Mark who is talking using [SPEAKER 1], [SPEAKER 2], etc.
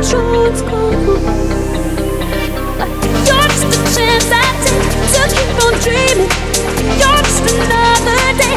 [SPEAKER 1] You're just a chance I take to keep on dreaming. You're just another day.